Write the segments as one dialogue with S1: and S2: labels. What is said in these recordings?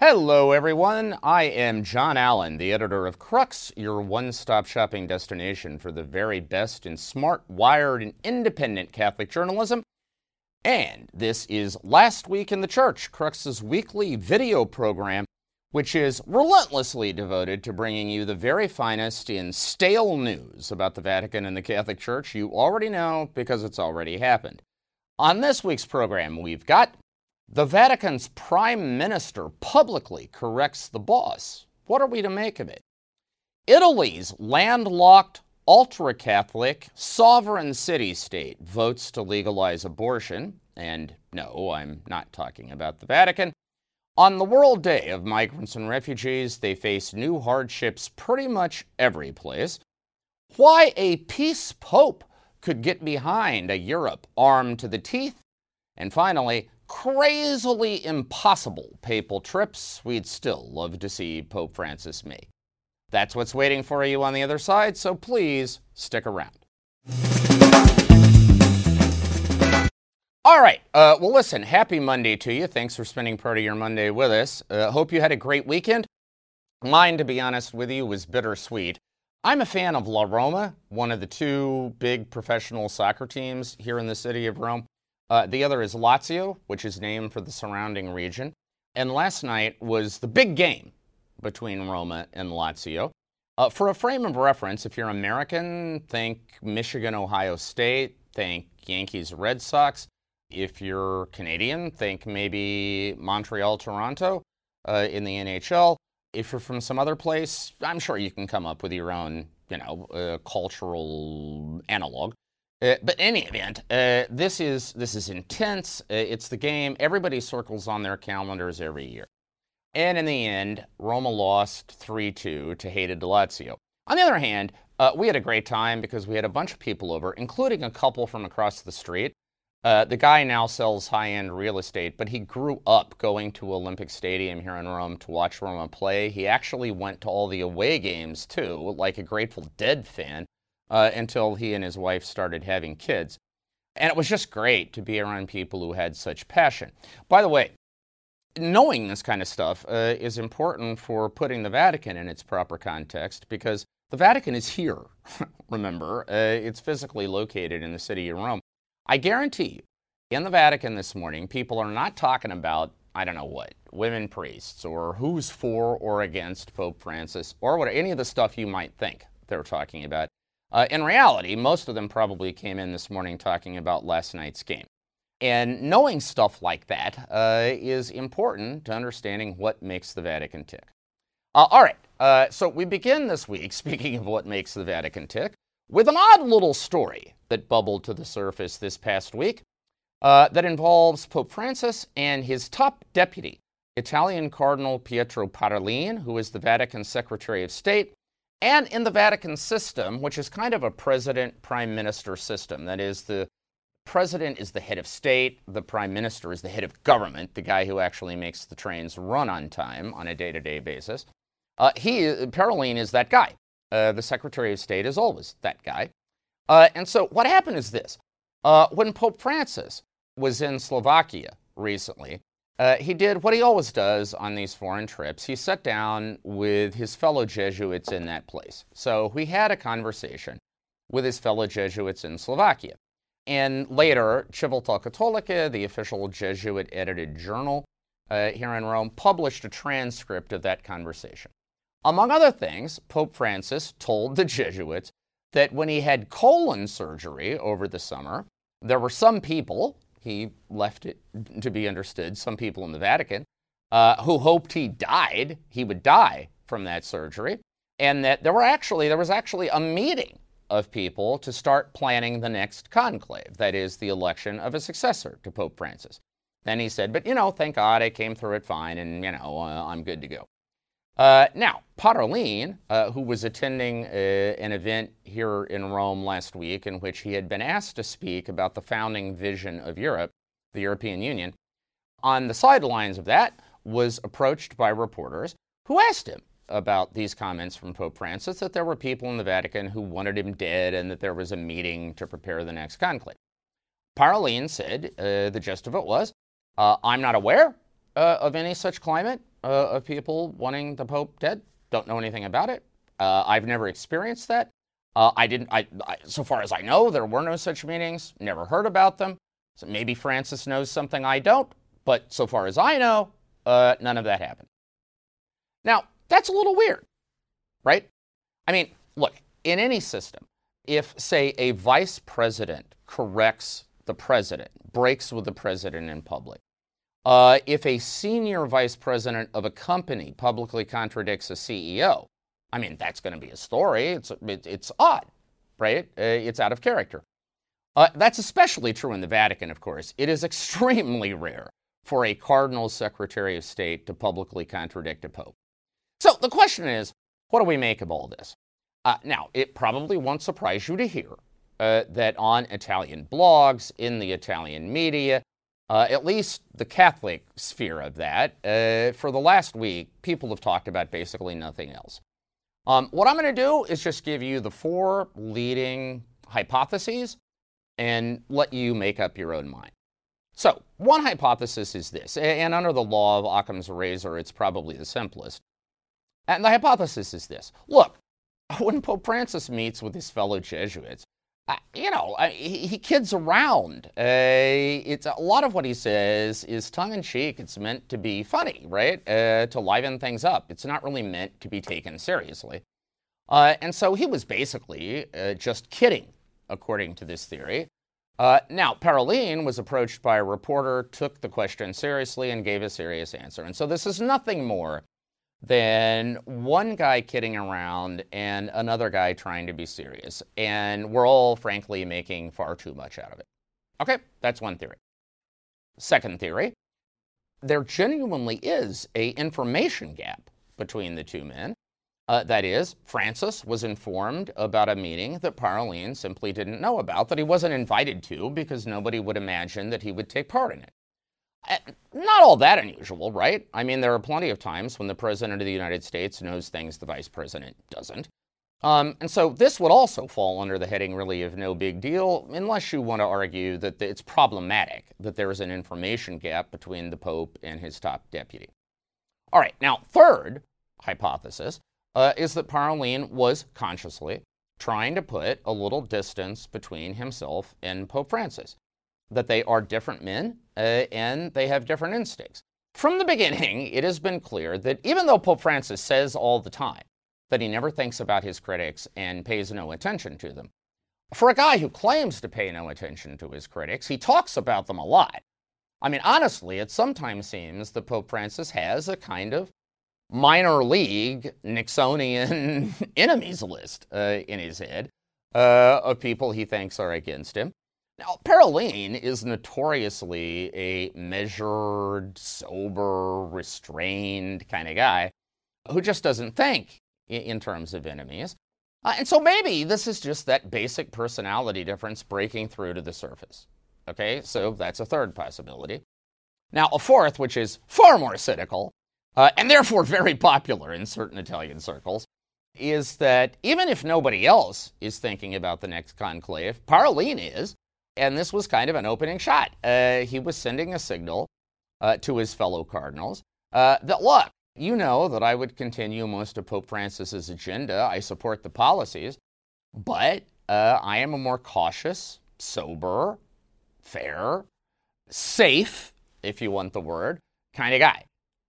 S1: Hello, everyone. I am John Allen, the editor of Crux, your one stop shopping destination for the very best in smart, wired, and independent Catholic journalism. And this is Last Week in the Church, Crux's weekly video program, which is relentlessly devoted to bringing you the very finest in stale news about the Vatican and the Catholic Church you already know because it's already happened. On this week's program, we've got the Vatican's prime minister publicly corrects the boss. What are we to make of it? Italy's landlocked, ultra Catholic, sovereign city state votes to legalize abortion. And no, I'm not talking about the Vatican. On the World Day of Migrants and Refugees, they face new hardships pretty much every place. Why a peace pope could get behind a Europe armed to the teeth. And finally, crazily impossible papal trips we'd still love to see Pope Francis make. That's what's waiting for you on the other side, so please stick around. All right. Uh, well, listen, happy Monday to you. Thanks for spending part of your Monday with us. Uh, hope you had a great weekend. Mine, to be honest with you, was bittersweet. I'm a fan of La Roma, one of the two big professional soccer teams here in the city of Rome. Uh, the other is Lazio, which is named for the surrounding region. And last night was the big game between Roma and Lazio. Uh, for a frame of reference, if you're American, think Michigan, Ohio State, think Yankees, Red Sox. If you're Canadian, think maybe Montreal, Toronto uh, in the NHL. If you're from some other place, I'm sure you can come up with your own, you know, uh, cultural analog. Uh, but in any event, uh, this is this is intense. Uh, it's the game. Everybody circles on their calendars every year. And in the end, Roma lost 3 2 to hated Lazio. On the other hand, uh, we had a great time because we had a bunch of people over, including a couple from across the street. Uh, the guy now sells high end real estate, but he grew up going to Olympic Stadium here in Rome to watch Roma play. He actually went to all the away games too, like a Grateful Dead fan uh, until he and his wife started having kids. And it was just great to be around people who had such passion. By the way, knowing this kind of stuff uh, is important for putting the Vatican in its proper context because the Vatican is here, remember. Uh, it's physically located in the city of Rome. I guarantee you, in the Vatican this morning, people are not talking about, I don't know what, women priests or who's for or against Pope Francis or what, any of the stuff you might think they're talking about. Uh, in reality, most of them probably came in this morning talking about last night's game. And knowing stuff like that uh, is important to understanding what makes the Vatican tick. Uh, all right, uh, so we begin this week, speaking of what makes the Vatican tick, with an odd little story that bubbled to the surface this past week uh, that involves Pope Francis and his top deputy, Italian Cardinal Pietro Parolin, who is the Vatican Secretary of State and in the Vatican system, which is kind of a president prime minister system. That is, the president is the head of state, the prime minister is the head of government, the guy who actually makes the trains run on time on a day to day basis. Uh, he, Parolin is that guy. Uh, the Secretary of State is always that guy. Uh, and so what happened is this uh, when Pope Francis was in Slovakia recently, uh, he did what he always does on these foreign trips. He sat down with his fellow Jesuits in that place. So he had a conversation with his fellow Jesuits in Slovakia. And later, Civiltà Cattolica, the official Jesuit edited journal uh, here in Rome, published a transcript of that conversation. Among other things, Pope Francis told the Jesuits that when he had colon surgery over the summer, there were some people, he left it to be understood, some people in the Vatican, uh, who hoped he died, he would die from that surgery, and that there were actually there was actually a meeting of people to start planning the next conclave, that is, the election of a successor to Pope Francis. Then he said, "But you know, thank God I came through it fine, and you know, uh, I'm good to go." Uh, now, Parolin, uh, who was attending uh, an event here in Rome last week in which he had been asked to speak about the founding vision of Europe, the European Union, on the sidelines of that was approached by reporters who asked him about these comments from Pope Francis that there were people in the Vatican who wanted him dead and that there was a meeting to prepare the next conclave. Parolin said uh, the gist of it was, uh, I'm not aware of any such climate. Uh, of people wanting the Pope dead. Don't know anything about it. Uh, I've never experienced that. Uh, I didn't. I, I, so far as I know, there were no such meetings. Never heard about them. So maybe Francis knows something I don't. But so far as I know, uh, none of that happened. Now that's a little weird, right? I mean, look. In any system, if say a vice president corrects the president, breaks with the president in public, uh, if a senior vice president of a company publicly contradicts a CEO, I mean, that's going to be a story. It's, it, it's odd, right? Uh, it's out of character. Uh, that's especially true in the Vatican, of course. It is extremely rare for a cardinal secretary of state to publicly contradict a pope. So the question is what do we make of all this? Uh, now, it probably won't surprise you to hear uh, that on Italian blogs, in the Italian media, uh, at least the Catholic sphere of that, uh, for the last week, people have talked about basically nothing else. Um, what I'm going to do is just give you the four leading hypotheses and let you make up your own mind. So, one hypothesis is this, and under the law of Occam's razor, it's probably the simplest. And the hypothesis is this look, when Pope Francis meets with his fellow Jesuits, you know, he, kids around. Uh, it's a lot of what he says is tongue in cheek. It's meant to be funny, right? Uh, to liven things up. It's not really meant to be taken seriously. Uh, and so he was basically uh, just kidding, according to this theory. Uh, now, Parolin was approached by a reporter, took the question seriously, and gave a serious answer. And so this is nothing more than one guy kidding around and another guy trying to be serious. And we're all, frankly, making far too much out of it. Okay, that's one theory. Second theory, there genuinely is a information gap between the two men. Uh, that is, Francis was informed about a meeting that Parolin simply didn't know about, that he wasn't invited to because nobody would imagine that he would take part in it. Uh, not all that unusual, right? I mean, there are plenty of times when the President of the United States knows things the Vice President doesn't. Um, and so this would also fall under the heading, really, of no big deal, unless you want to argue that it's problematic that there is an information gap between the Pope and his top deputy. All right, now, third hypothesis uh, is that Parolin was consciously trying to put a little distance between himself and Pope Francis that they are different men uh, and they have different instincts. From the beginning, it has been clear that even though Pope Francis says all the time that he never thinks about his critics and pays no attention to them, for a guy who claims to pay no attention to his critics, he talks about them a lot. I mean, honestly, it sometimes seems that Pope Francis has a kind of minor league Nixonian enemies list uh, in his head uh, of people he thinks are against him. Now, Parolin is notoriously a measured, sober, restrained kind of guy who just doesn't think in terms of enemies. Uh, and so maybe this is just that basic personality difference breaking through to the surface. Okay, so that's a third possibility. Now, a fourth, which is far more cynical, uh, and therefore very popular in certain Italian circles, is that even if nobody else is thinking about the next conclave, Parolin is, and this was kind of an opening shot. Uh, he was sending a signal uh, to his fellow cardinals uh, that, look, you know that I would continue most of Pope Francis's agenda. I support the policies, but uh, I am a more cautious, sober, fair, safe, if you want the word, kind of guy.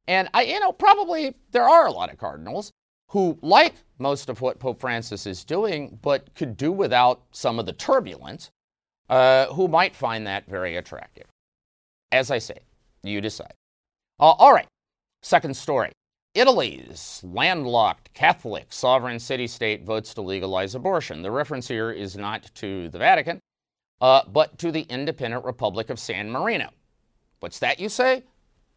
S1: And I, you know, probably there are a lot of cardinals who like most of what Pope Francis is doing, but could do without some of the turbulence uh, who might find that very attractive. As I say, you decide. Uh, all right, second story. Italy's landlocked Catholic sovereign city state votes to legalize abortion. The reference here is not to the Vatican, uh, but to the independent Republic of San Marino. What's that, you say?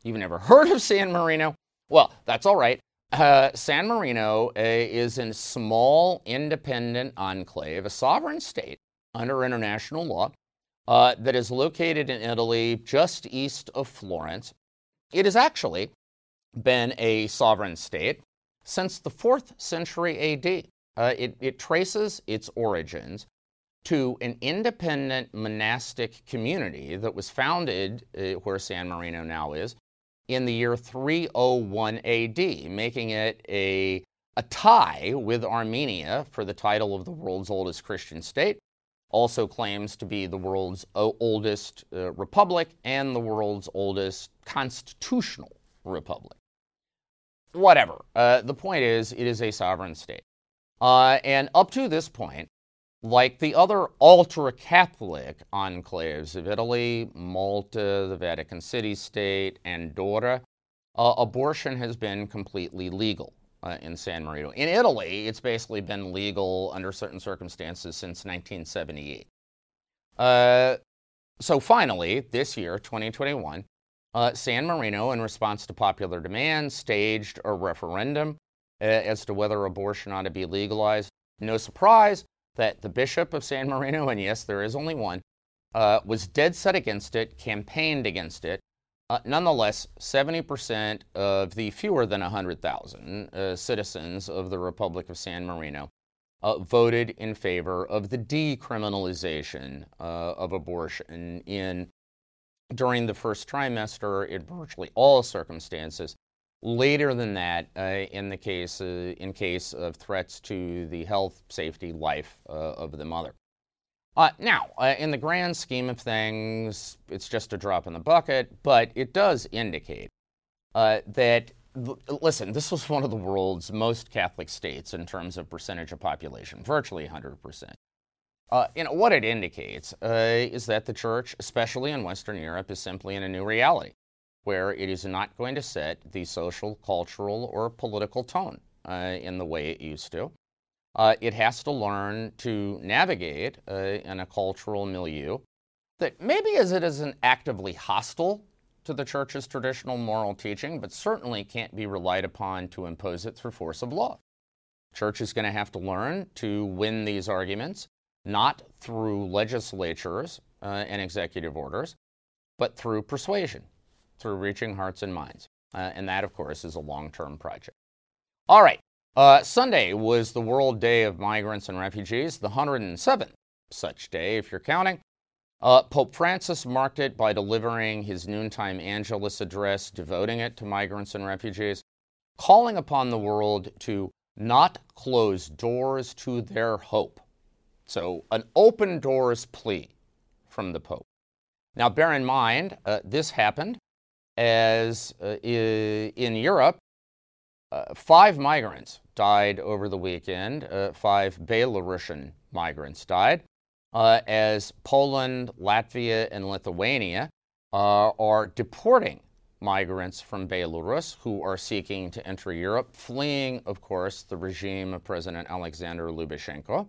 S1: You've never heard of San Marino? Well, that's all right. Uh, San Marino uh, is a small independent enclave, a sovereign state under international law uh, that is located in Italy just east of Florence. It has actually been a sovereign state since the 4th century AD. Uh, it, it traces its origins to an independent monastic community that was founded uh, where San Marino now is in the year 301 AD, making it a, a tie with Armenia for the title of the world's oldest Christian state. Also claims to be the world's oldest uh, republic and the world's oldest constitutional republic. Whatever. Uh, the point is, it is a sovereign state. Uh, and up to this point, like the other ultra Catholic enclaves of Italy, Malta, the Vatican City State, Andorra, uh, abortion has been completely legal uh, in San Marino. In Italy, it's basically been legal under certain circumstances since 1978. Uh, so finally, this year, 2021, uh, San Marino, in response to popular demand, staged a referendum uh, as to whether abortion ought to be legalized. No surprise, that the Bishop of San Marino, and yes, there is only one, uh, was dead set against it, campaigned against it. Uh, nonetheless, 70% of the fewer than 100,000 uh, citizens of the Republic of San Marino uh, voted in favor of the decriminalization uh, of abortion in during the first trimester in virtually all circumstances Later than that, uh, in the case uh, in case of threats to the health, safety, life of the mother. Uh, now, uh, in the grand scheme of things, it's just a drop in the bucket, but it does indicate uh, that. Listen, this was one of the world's most Catholic states in terms of percentage of population, virtually 100%. Uh, you know, what it indicates uh, is that the church, especially in Western Europe, is simply in a new reality where it is not going to set the social, cultural, or political tone uh, in the way it used to. Uh, it has to learn to navigate uh, in a cultural milieu that maybe as it isn't actively hostile to the church's traditional moral teaching, but certainly can't be relied upon to impose it through force of law. Church is going to have to learn to win these arguments, not through legislatures uh, and executive orders, but through persuasion through reaching hearts and minds. Uh, and that, of course, is a long term project. All right. Uh, Sunday was the World Day of Migrants and Refugees, the 107th such day, if you're counting. Uh, Pope Francis marked it by delivering his noontime Angelus address, devoting it to migrants and refugees, calling upon the world to not close doors to their hope. So, an open doors plea from the Pope. Now, bear in mind, uh, this happened as uh, in Europe, uh, five migrants died over the weekend. Uh, five Belarusian migrants died, uh, as Poland, Latvia, and Lithuania uh, are deporting migrants from Belarus who are seeking to enter Europe, fleeing, of course, the regime of President Alexander Lukashenko.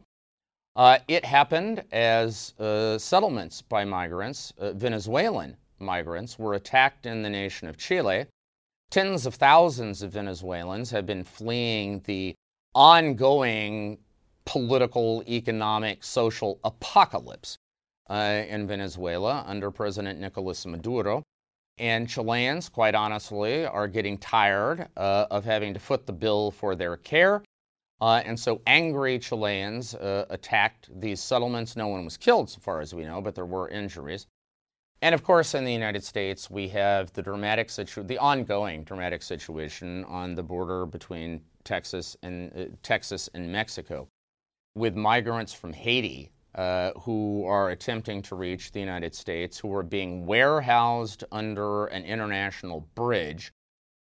S1: Uh, it happened as settlements by migrants, Venezuelan migrants were attacked in the nation of Chile. Tens of thousands of Venezuelans have been fleeing the ongoing political, economic, social apocalypse uh, in Venezuela under President Nicolas Maduro. And Chileans, quite honestly, are getting tired uh, of having to foot the bill for their care. Uh, and so angry Chileans uh, attacked these settlements. No one was killed, so far as we know, but there were injuries. And of course, in the United States, we have the dramatic situ- the ongoing dramatic situation on the border between Texas and uh, Texas and Mexico, with migrants from Haiti uh, who are attempting to reach the United States, who are being warehoused under an international bridge,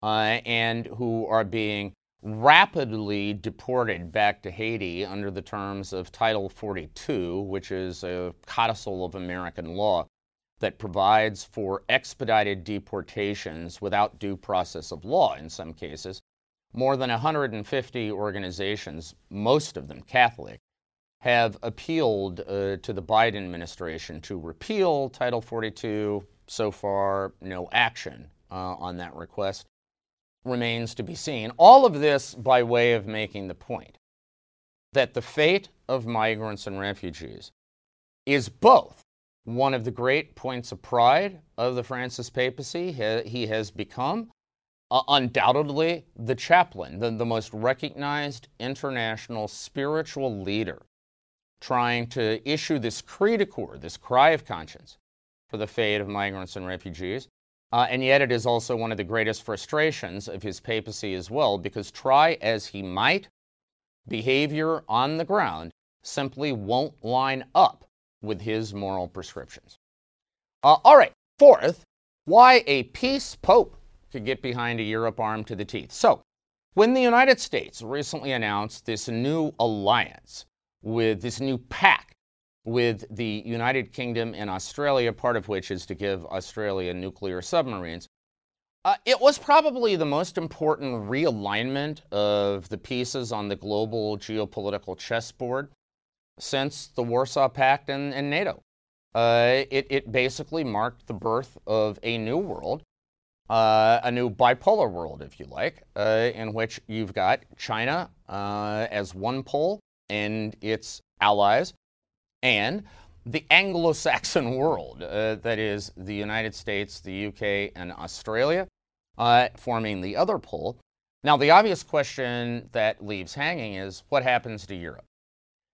S1: uh, and who are being rapidly deported back to Haiti under the terms of Title 42, which is a codicil of American law that provides for expedited deportations without due process of law in some cases. More than 150 organizations, most of them Catholic, have appealed uh, to the Biden administration to repeal Title 42. So far, no action uh, on that request remains to be seen. All of this by way of making the point that the fate of migrants and refugees is both one of the great points of pride of the Francis papacy. He has become uh, undoubtedly the chaplain, the, the most recognized international spiritual leader, trying to issue this cri de coeur, this cry of conscience for the fate of migrants and refugees. Uh, and yet, it is also one of the greatest frustrations of his papacy as well, because try as he might, behavior on the ground simply won't line up with his moral prescriptions. Uh, all right, fourth, why a peace pope could get behind a Europe armed to the teeth. So, when the United States recently announced this new alliance with this new pact with the United Kingdom and Australia, part of which is to give Australia nuclear submarines. Uh, it was probably the most important realignment of the pieces on the global geopolitical chessboard since the Warsaw Pact and, and NATO. Uh, it, it, basically marked the birth of a new world, uh, a new bipolar world, if you like, uh, in which you've got China uh, as one pole and its allies, and the Anglo Saxon world, uh, that is, the United States, the UK, and Australia, uh, forming the other pole. Now, the obvious question that leaves hanging is what happens to Europe?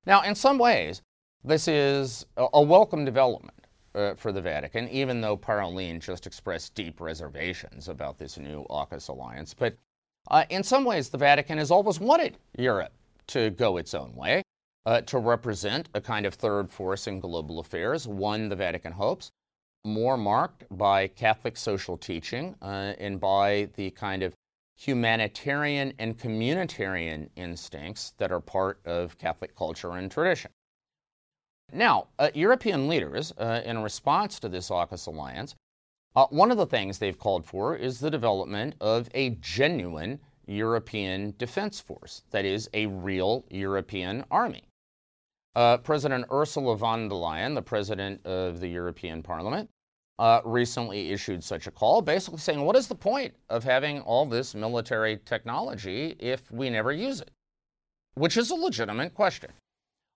S1: Now, in some ways, this is a, welcome development. Uh, for the Vatican, even though Parolin just expressed deep reservations about this new AUKUS alliance. But uh, in some ways, the Vatican has always wanted Europe to go its own way uh, to represent a kind of third force in global affairs, one the Vatican hopes, more marked by Catholic social teaching uh, and by the kind of humanitarian and communitarian instincts that are part of Catholic culture and tradition. Now, uh, European leaders, uh, in response to this AUKUS alliance, uh, one of the things they've called for is the development of a genuine European defense force, that is, a real European army. Uh, President Ursula von der Leyen, the president of the European Parliament, uh, recently issued such a call, basically saying, What is the point of having all this military technology if we never use it? Which is a legitimate question.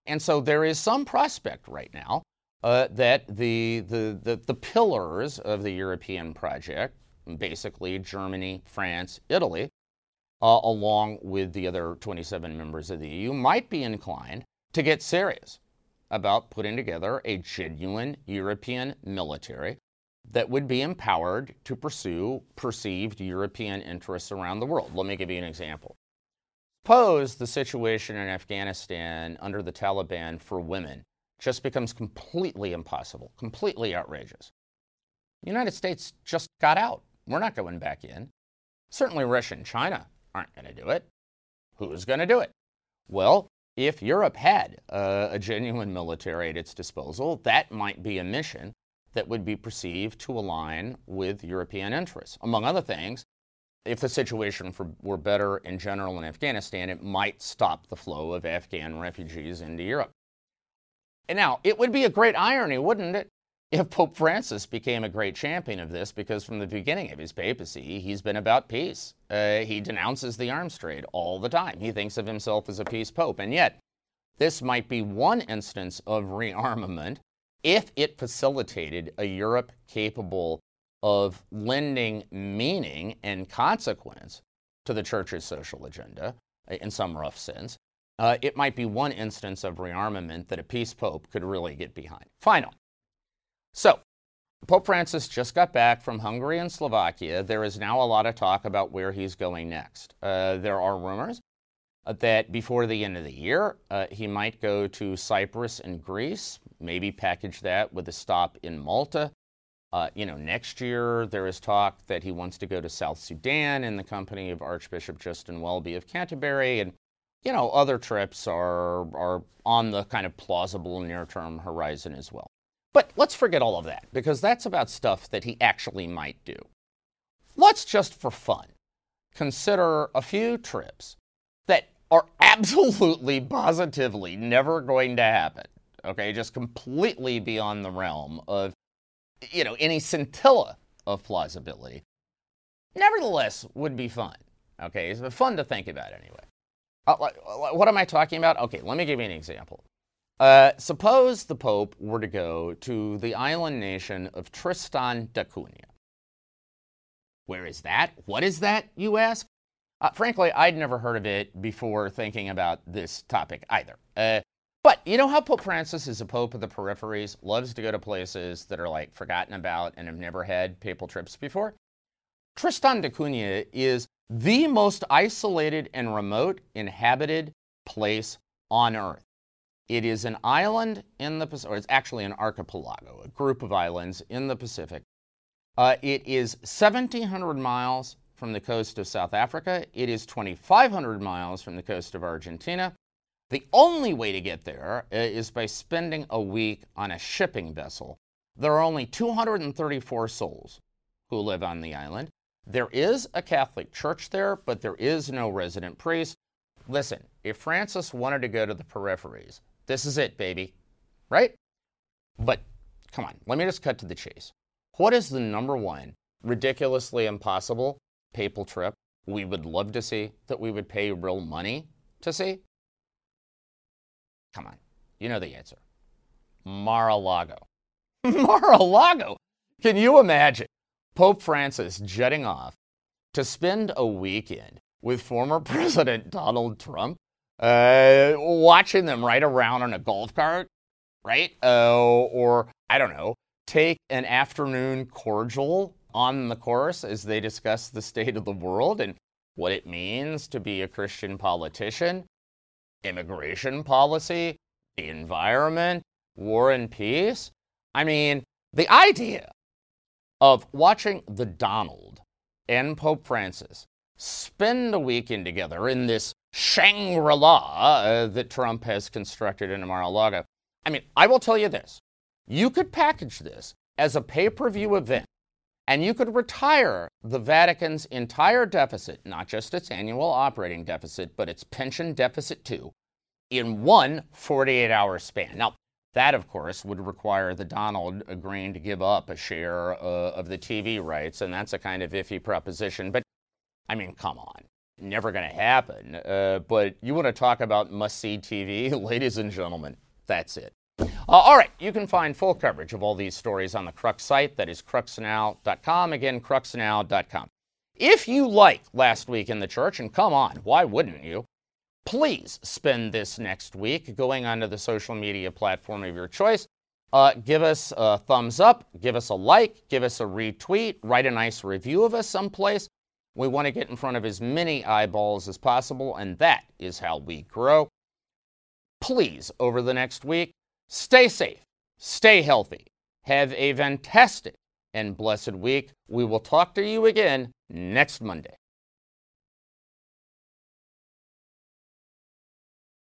S1: And so there is some prospect right now uh, that the, the, the, the pillars of the European project, basically Germany, France, Italy, uh, along with the other 27 members of the EU, might be inclined to get serious about putting together a genuine European military that would be empowered to pursue perceived European interests around the world. Let me give you an example. Suppose the situation in Afghanistan under the Taliban for women just becomes completely impossible, completely outrageous. The United States just got out. We're not going back in. Certainly, Russia and China aren't going to do it. Who's going to do it? Well, if Europe had uh, a genuine military at its disposal, that might be a mission that would be perceived to align with European interests. Among other things, if the situation for, were better in general in Afghanistan, it might stop the flow of Afghan refugees into Europe. And now, it would be a great irony, wouldn't it, if Pope Francis became a great champion of this, because from the beginning of his papacy, he's been about peace. Uh, he denounces the arms trade all the time. He thinks of himself as a peace pope. And yet, this might be one instance of rearmament if it facilitated a Europe capable of lending meaning and consequence to the church's social agenda, uh, in some rough sense. Uh, it might be one instance of rearmament that a peace pope could really get behind. Final. So, Pope Francis just got back from Hungary and Slovakia. There is now a lot of talk about where he's going next. Uh, there are rumors that before the end of the year, uh, he might go to Cyprus and Greece, maybe package that with a stop in Malta. Uh, you know, next year there is talk that he wants to go to South Sudan in the company of Archbishop Justin Welby of Canterbury, and you know, other trips are are on the kind of plausible near-term horizon as well. But let's forget all of that because that's about stuff that he actually might do. Let's just for fun consider a few trips that absolutely, positively never going to happen. Okay, just completely beyond the realm of, you know, any scintilla of plausibility. Nevertheless, would be fun. Okay, it's fun to think about anyway. Uh, what am I talking about? Okay, let me give you an example. Uh, suppose the Pope were to go to the island nation of Tristan da Cunha. Where is that? What is that, you ask? Uh, frankly, I'd never heard of it before thinking about this topic either. Uh, But you know how Pope Francis is a pope of the peripheries, loves to go to places that are like forgotten about and have never had papal trips before? Tristan da Cunha is the most isolated and remote inhabited place on earth. It is an island in the Pacific, or it's actually an archipelago, a group of islands in the Pacific. Uh, it is 1,700 miles from the coast of South Africa. It is 2,500 miles from the coast of Argentina. The only way to get there uh, by spending a week on a shipping vessel. There are only 234 souls who live on the island. There is a Catholic church there, but there is no resident priest. Listen, if Francis wanted to go to the peripheries, this is it, baby. Right? But come on, let me just cut to the chase. What is the number one ridiculously impossible papal trip we would love to see that we would pay real money to see? Come on, you know the answer. Mar-a-Lago. Mar-a-Lago. Can you imagine Pope Francis jetting off to spend a weekend with former President Donald Trump uh, watching them ride around on a golf cart, right? Uh, or, I don't know, take an afternoon cordial on the course as they discuss the state of the world and what it means to be a Christian politician, immigration policy, the environment, war and peace. I mean, the idea of watching the Donald and Pope Francis spend a weekend together in this Shangri La uh, that Trump has constructed in Mar a Lago. I mean, I will tell you this you could package this as a pay per view event, and you could retire the Vatican's entire deficit, not just its annual operating deficit, but its pension deficit too, in one 48 hour span. Now, that, of course, would require the Donald agreeing to give up a share uh, of the TV rights, and that's a kind of iffy proposition. But I mean, come on never going to happen. Uh, but you want to talk about must see TV? Ladies and gentlemen, that's it. Uh, all right, you can find full coverage of all these stories on the Crux site. That is cruxnow.com. Again, cruxnow.com. If you like Last Week in the Church, and come on, why wouldn't you? Please spend this next week going onto the social media platform of your choice. Uh, give us a thumbs up, give us a like, give us a retweet, write a nice review of us someplace. We want to get in front of as many eyeballs as possible, and that is how we grow. Please, over the next week, stay safe, stay healthy, have a fantastic and blessed week. We will talk to you again next Monday.